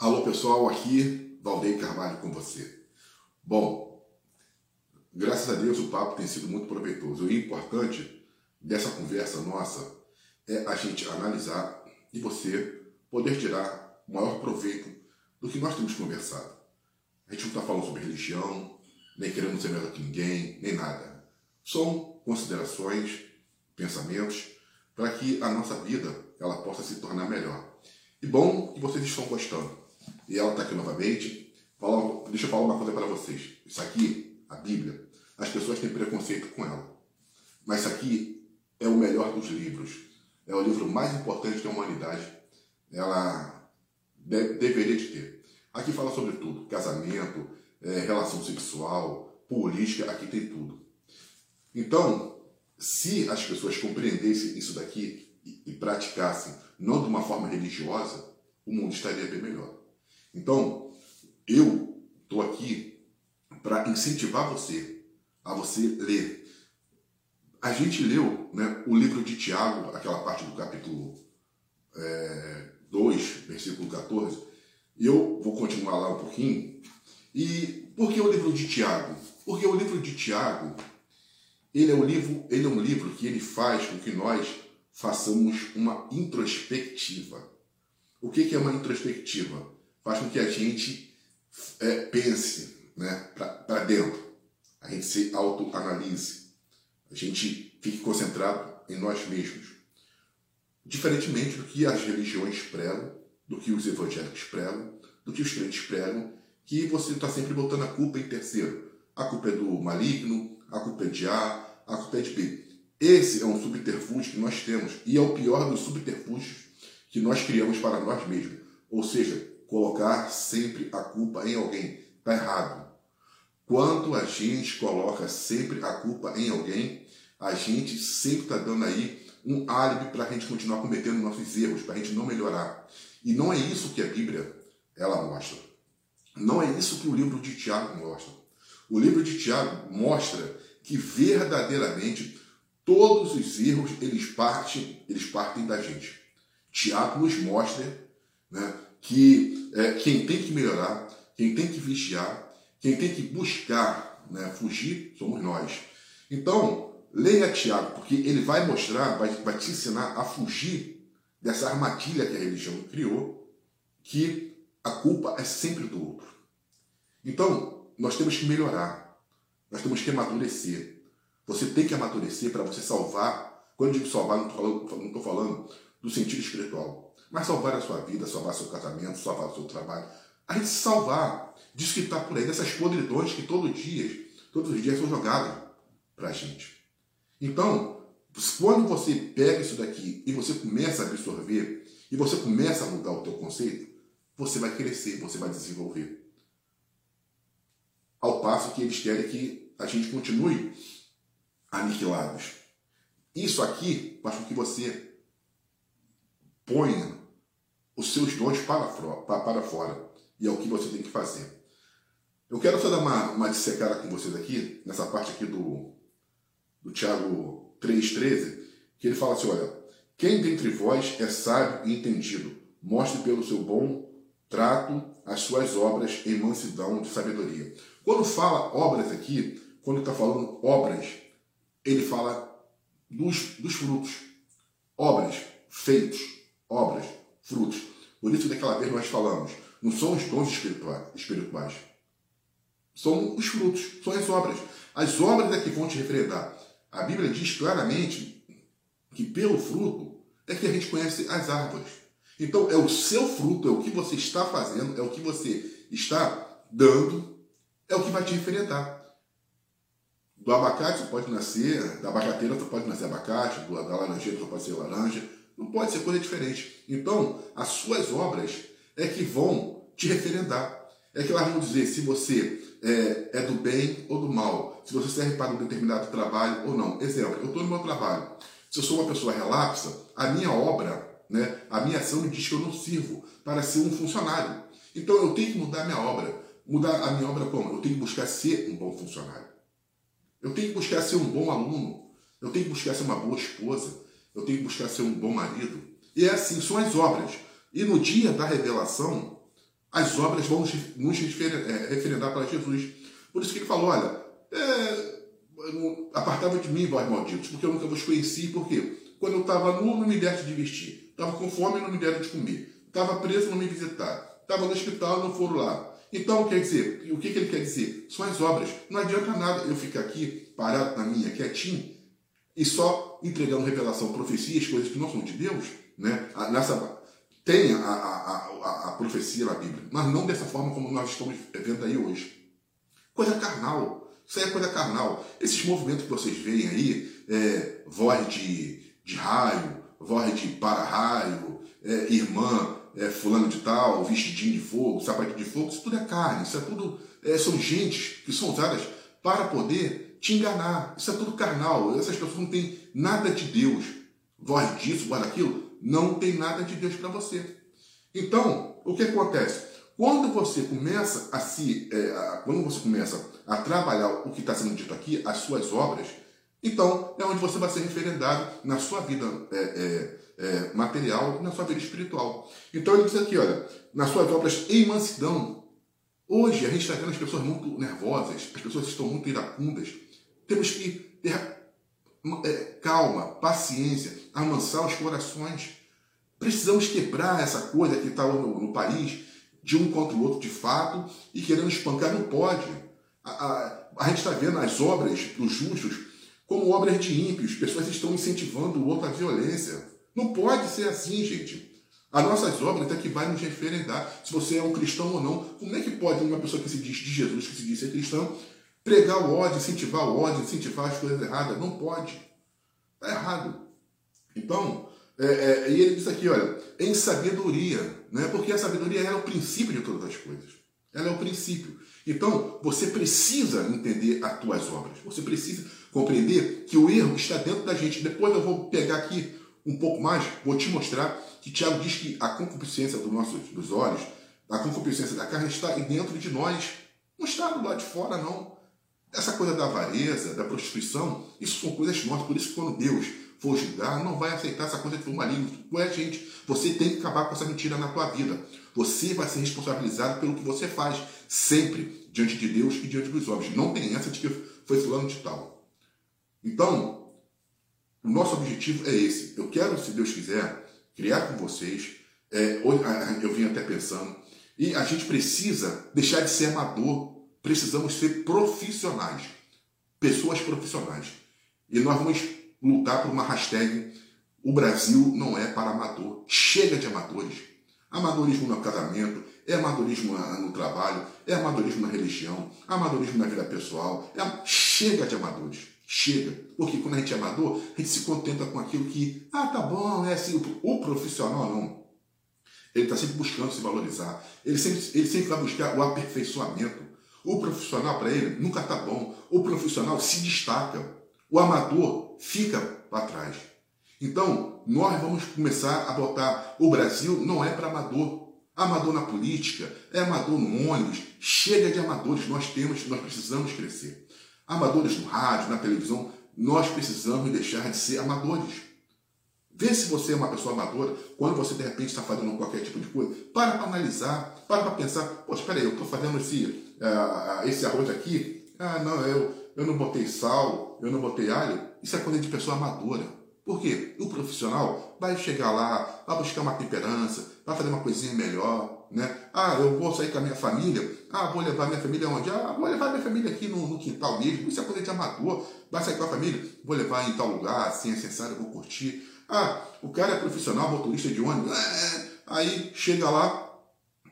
Alô pessoal, aqui Valdeir Carvalho com você. Bom, graças a Deus o papo tem sido muito proveitoso. O importante dessa conversa nossa é a gente analisar e você poder tirar o maior proveito do que nós temos conversado. A gente não está falando sobre religião, nem querendo ser melhor que ninguém, nem nada. São considerações, pensamentos, para que a nossa vida ela possa se tornar melhor. E bom que vocês estão gostando. E ela está aqui novamente. Fala, deixa eu falar uma coisa para vocês. Isso aqui, a Bíblia, as pessoas têm preconceito com ela. Mas isso aqui é o melhor dos livros. É o livro mais importante que a humanidade ela de, deveria de ter. Aqui fala sobre tudo: casamento, é, relação sexual, política, aqui tem tudo. Então, se as pessoas compreendessem isso daqui e, e praticassem, não de uma forma religiosa, o mundo estaria bem melhor. Então, eu estou aqui para incentivar você a você ler. A gente leu né, o livro de Tiago, aquela parte do capítulo é, 2, versículo 14, e eu vou continuar lá um pouquinho. E por que o livro de Tiago? Porque o livro de Tiago, ele é um livro, ele é um livro que ele faz com que nós façamos uma introspectiva. O que é uma introspectiva? Faz com que a gente é, pense né, para dentro, a gente se autoanalise, a gente fique concentrado em nós mesmos. Diferentemente do que as religiões pregam, do que os evangélicos pregam, do que os crentes pregam, que você está sempre botando a culpa em terceiro. A culpa é do maligno, a culpa é de A, a culpa é de B. Esse é um subterfúgio que nós temos e é o pior dos subterfúgios que nós criamos para nós mesmos. Ou seja, colocar sempre a culpa em alguém. Está errado. Quando a gente coloca sempre a culpa em alguém, a gente sempre está dando aí um álibi para a gente continuar cometendo nossos erros, para a gente não melhorar. E não é isso que a Bíblia ela mostra. Não é isso que o livro de Tiago mostra. O livro de Tiago mostra que verdadeiramente todos os erros eles partem, eles partem da gente. Tiago nos mostra né, que é, quem tem que melhorar, quem tem que vigiar, quem tem que buscar né, fugir, somos nós. Então, leia Tiago, porque ele vai mostrar, vai, vai te ensinar a fugir dessa armadilha que a religião criou, que a culpa é sempre do outro. Então, nós temos que melhorar, nós temos que amadurecer. Você tem que amadurecer para você salvar. Quando eu digo salvar, não estou falando, falando do sentido espiritual mas salvar a sua vida, salvar seu casamento, salvar o seu trabalho. A gente salvar disso que está por aí, dessas podridões que todos os dias, todos os dias são jogadas para a gente. Então, quando você pega isso daqui e você começa a absorver, e você começa a mudar o teu conceito, você vai crescer, você vai desenvolver. Ao passo que eles querem que a gente continue aniquilados. Isso aqui faz com que você ponha os seus dons para, para fora. E é o que você tem que fazer. Eu quero só dar uma, uma dissecada com vocês aqui, nessa parte aqui do, do Tiago 3,13, que ele fala assim: olha, quem dentre vós é sábio e entendido, mostre pelo seu bom trato as suas obras em mansidão de sabedoria. Quando fala obras aqui, quando está falando obras, ele fala dos, dos frutos. Obras, feitos, obras, frutos. Por isso, daquela vez nós falamos, não são os dons espirituais, são os frutos, são as obras. As obras é que vão te referendar. A Bíblia diz claramente que pelo fruto é que a gente conhece as árvores. Então, é o seu fruto, é o que você está fazendo, é o que você está dando, é o que vai te referendar. Do abacate você pode nascer, da abacateira você pode nascer abacate, da laranjeira você pode ser laranja, não pode ser coisa diferente. Então, as suas obras é que vão te referendar. É que elas vão dizer se você é, é do bem ou do mal, se você serve para um determinado trabalho ou não. Exemplo, eu estou no meu trabalho. Se eu sou uma pessoa relapsa, a minha obra, né, a minha ação me diz que eu não sirvo para ser um funcionário. Então eu tenho que mudar a minha obra. Mudar a minha obra como? Eu tenho que buscar ser um bom funcionário. Eu tenho que buscar ser um bom aluno. Eu tenho que buscar ser uma boa esposa eu tenho que buscar ser um bom marido. E é assim, são as obras. E no dia da revelação, as obras vão nos é, referendar para Jesus. Por isso que ele falou, olha, é, apartava de mim, vós malditos, porque eu nunca vos conheci, porque quando eu estava nu, não me deste de vestir, estava com fome, não me deram de comer, estava preso, não me visitaram, estava no hospital, não foram lá. Então, quer dizer, o que, que ele quer dizer? São as obras. Não adianta nada eu ficar aqui, parado na minha, quietinho, e só entregando revelação, profecias, coisas que não são de Deus, né? Nessa, tem a, a, a, a, profecia na Bíblia, mas não dessa forma como nós estamos vendo aí hoje. Coisa carnal. Isso aí é coisa carnal. Esses movimentos que vocês veem aí, é, voz de, de raio, voz de para-raio, é, irmã é, fulano de tal, vestidinho de fogo, sapatinho de fogo, isso tudo é carne, isso é tudo. É, são gentes que são usadas para poder te enganar. Isso é tudo carnal. Essas pessoas não têm nada de Deus. Voz disso, voz daquilo, não tem nada de Deus para você. Então, o que acontece? Quando você começa a se, é, a, quando você começa a trabalhar o que está sendo dito aqui, as suas obras, então é onde você vai ser referendado na sua vida é, é, é material na sua vida espiritual. Então ele diz aqui, olha, nas suas obras em mansidão. Hoje a gente está vendo as pessoas muito nervosas, as pessoas estão muito iracundas. Temos que ter é, calma, paciência, amansar os corações. Precisamos quebrar essa coisa que está no, no, país, de um contra o outro de fato, e querendo espancar, não pode. A, a, a gente está vendo as obras dos justos como obras de ímpios, pessoas estão incentivando o outro à violência. Não pode ser assim, gente. As nossas obras é que vai nos referendar se você é um cristão ou não. Como é que pode uma pessoa que se diz de Jesus, que se diz ser cristão, pregar o ódio, incentivar o ódio, incentivar as coisas erradas? Não pode. Está errado. Então, é, é, e ele diz aqui, olha, em sabedoria, né? porque a sabedoria é o princípio de todas as coisas. Ela é o princípio. Então, você precisa entender as tuas obras. Você precisa compreender que o erro está dentro da gente. Depois eu vou pegar aqui um pouco mais, vou te mostrar que Tiago diz que a concupiscência dos nossos dos olhos, a concupiscência da carne está dentro de nós. Não está do lado de fora, não. Essa coisa da avareza, da prostituição, isso são coisas nossas. Por isso quando Deus for julgar, não vai aceitar essa coisa de for maligno. Ué, gente, você tem que acabar com essa mentira na tua vida. Você vai ser responsabilizado pelo que você faz, sempre, diante de Deus e diante dos homens. Não tem essa de que foi fulano de tal. Então, o nosso objetivo é esse. Eu quero, se Deus quiser, criar com vocês. É, eu vim até pensando. E a gente precisa deixar de ser amador. Precisamos ser profissionais. Pessoas profissionais. E nós vamos lutar por uma hashtag o Brasil não é para amador. Chega de amadores. Amadorismo no casamento, é amadorismo no trabalho, é amadorismo na religião, amadorismo na vida pessoal. É... Chega de amadores. Chega. Porque quando a gente é amador, a gente se contenta com aquilo que, ah, tá bom, é assim. O profissional não. Ele está sempre buscando se valorizar. Ele sempre, ele sempre vai buscar o aperfeiçoamento. O profissional, para ele, nunca está bom. O profissional se destaca. O amador fica para trás. Então, nós vamos começar a botar o Brasil não é para amador. Amador na política, é amador no ônibus. Chega de amadores, nós temos, nós precisamos crescer amadores no rádio, na televisão, nós precisamos deixar de ser amadores. Vê se você é uma pessoa amadora, quando você de repente está fazendo qualquer tipo de coisa. Para para analisar, para para pensar, poxa, espera aí, eu estou fazendo esse, uh, esse arroz aqui, ah, não, eu, eu não botei sal, eu não botei alho. Isso é coisa de pessoa amadora. Por quê? O profissional vai chegar lá, vai buscar uma temperança, vai fazer uma coisinha melhor, né? Ah, eu vou sair com a minha família. Ah, vou levar minha família onde? Ah, vou levar minha família aqui no, no quintal mesmo. Isso é coisa de amador. Vai sair com a família? Vou levar em tal lugar, assim, é necessário, vou curtir. Ah, o cara é profissional, motorista de ônibus. É, aí chega lá,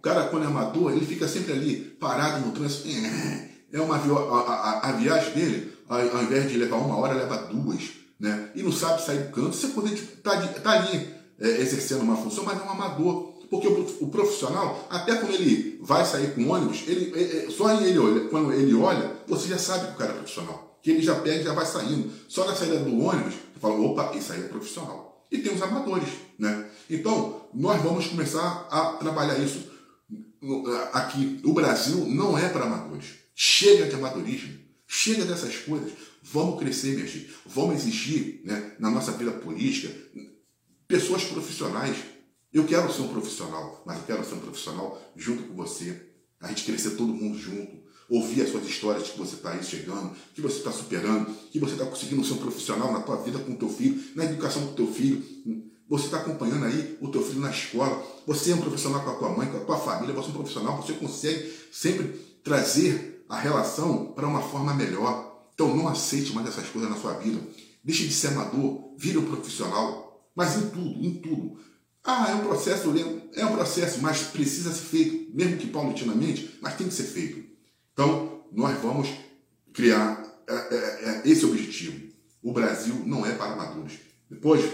o cara, quando é amador, ele fica sempre ali, parado no trânsito. É, é uma a, a, a viagem dele, ao invés de levar uma hora, leva duas. Né? E não sabe sair do canto. Você pode estar tá, tá ali é, exercendo uma função, mas é um amador. Porque o, profissional, até quando ele vai sair com ônibus, ele, é, é, só ele olha, quando ele olha, você já sabe que o cara é profissional. Que ele já pega e já vai saindo. Só na saída do ônibus, você fala, opa, isso aí é profissional. E tem os amadores, né? Então, nós vamos começar a trabalhar isso aqui. O Brasil não é para amadores. Chega de amadorismo. Chega dessas coisas. Vamos crescer, minha gente. Vamos exigir né, na nossa vida política pessoas profissionais Eu quero ser um profissional, mas eu quero ser um profissional junto com você. A gente crescer todo mundo junto. Ouvir as suas histórias que você está aí chegando, que você está superando, que você está conseguindo ser um profissional na tua vida com o teu filho, na educação do teu filho. Você está acompanhando aí o teu filho na escola. Você é um profissional com a tua mãe, com a tua família. Você é um profissional, você consegue sempre trazer a relação para uma forma melhor. Então não aceite mais essas coisas na sua vida. Deixe de ser amador, vire um profissional. Mas em tudo, em tudo. Ah, é um processo é um processo, mas precisa ser feito, mesmo que paulatinamente, mas tem que ser feito. Então, nós vamos criar é, é, é, esse objetivo. O Brasil não é para amadores. Depois,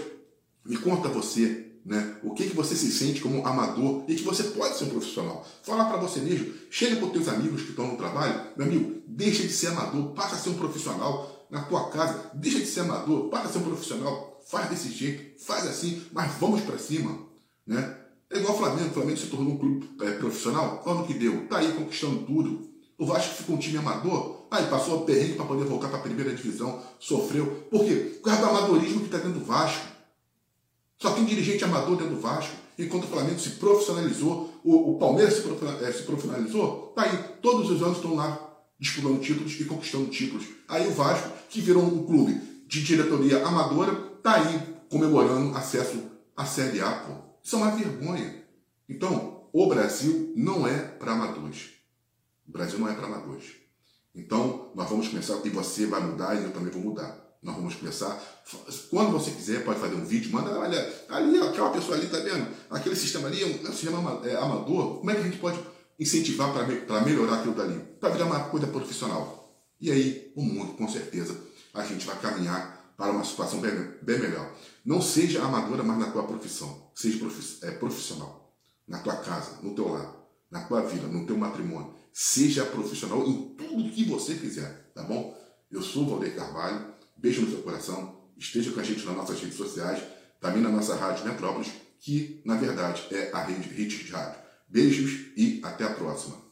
me conta você, né? O que, que você se sente como amador e que você pode ser um profissional. Fala para você mesmo. Chega para os teus amigos que estão no trabalho. Meu amigo, deixa de ser amador, passa a ser um profissional na tua casa. Deixa de ser amador, passa a ser um profissional faz desse jeito, faz assim, mas vamos para cima. Né? É igual o Flamengo, o Flamengo se tornou um clube é, profissional, quando que deu? Tá aí conquistando tudo. O Vasco ficou um time amador, aí passou o perrengue para poder voltar para a primeira divisão, sofreu. Por quê? Por causa do amadorismo que está dentro do Vasco. Tem dirigente amador dentro do Vasco. Enquanto o Flamengo se profissionalizou, o, o Palmeiras se, é, se profissionalizou, tá aí, todos os anos estão lá disputando títulos e conquistando títulos. Aí o Vasco, que virou um clube de diretoria amadora, está aí comemorando acesso à Série A, pô. Isso é uma vergonha. Então, o Brasil não é para amadores. O Brasil não é para amadores. Então, nós vamos começar, e você vai mudar e eu também vou mudar. Nós vamos começar. Quando você quiser, pode fazer um vídeo, manda, olha, ali, aquela pessoa ali, tá vendo? Aquele sistema ali é um, é sistema é, amador. Como é que a gente pode incentivar para melhorar aquilo dali? Para virar uma coisa profissional. E aí, o mundo, com certeza, a gente vai caminhar para uma situação bem, bem melhor. Não seja amadora, mas na tua profissão. Seja é, profissional. Na tua casa, no teu lar, na tua vida, no teu matrimônio. Seja profissional em tudo que você fizer, tá bom? Eu sou o Valdeir Carvalho. Beijo no seu coração. Esteja com a gente nas nossas redes sociais, também na nossa Rádio Metrópolis, que na verdade é a rede Hits de Rádio. Beijos e até a próxima.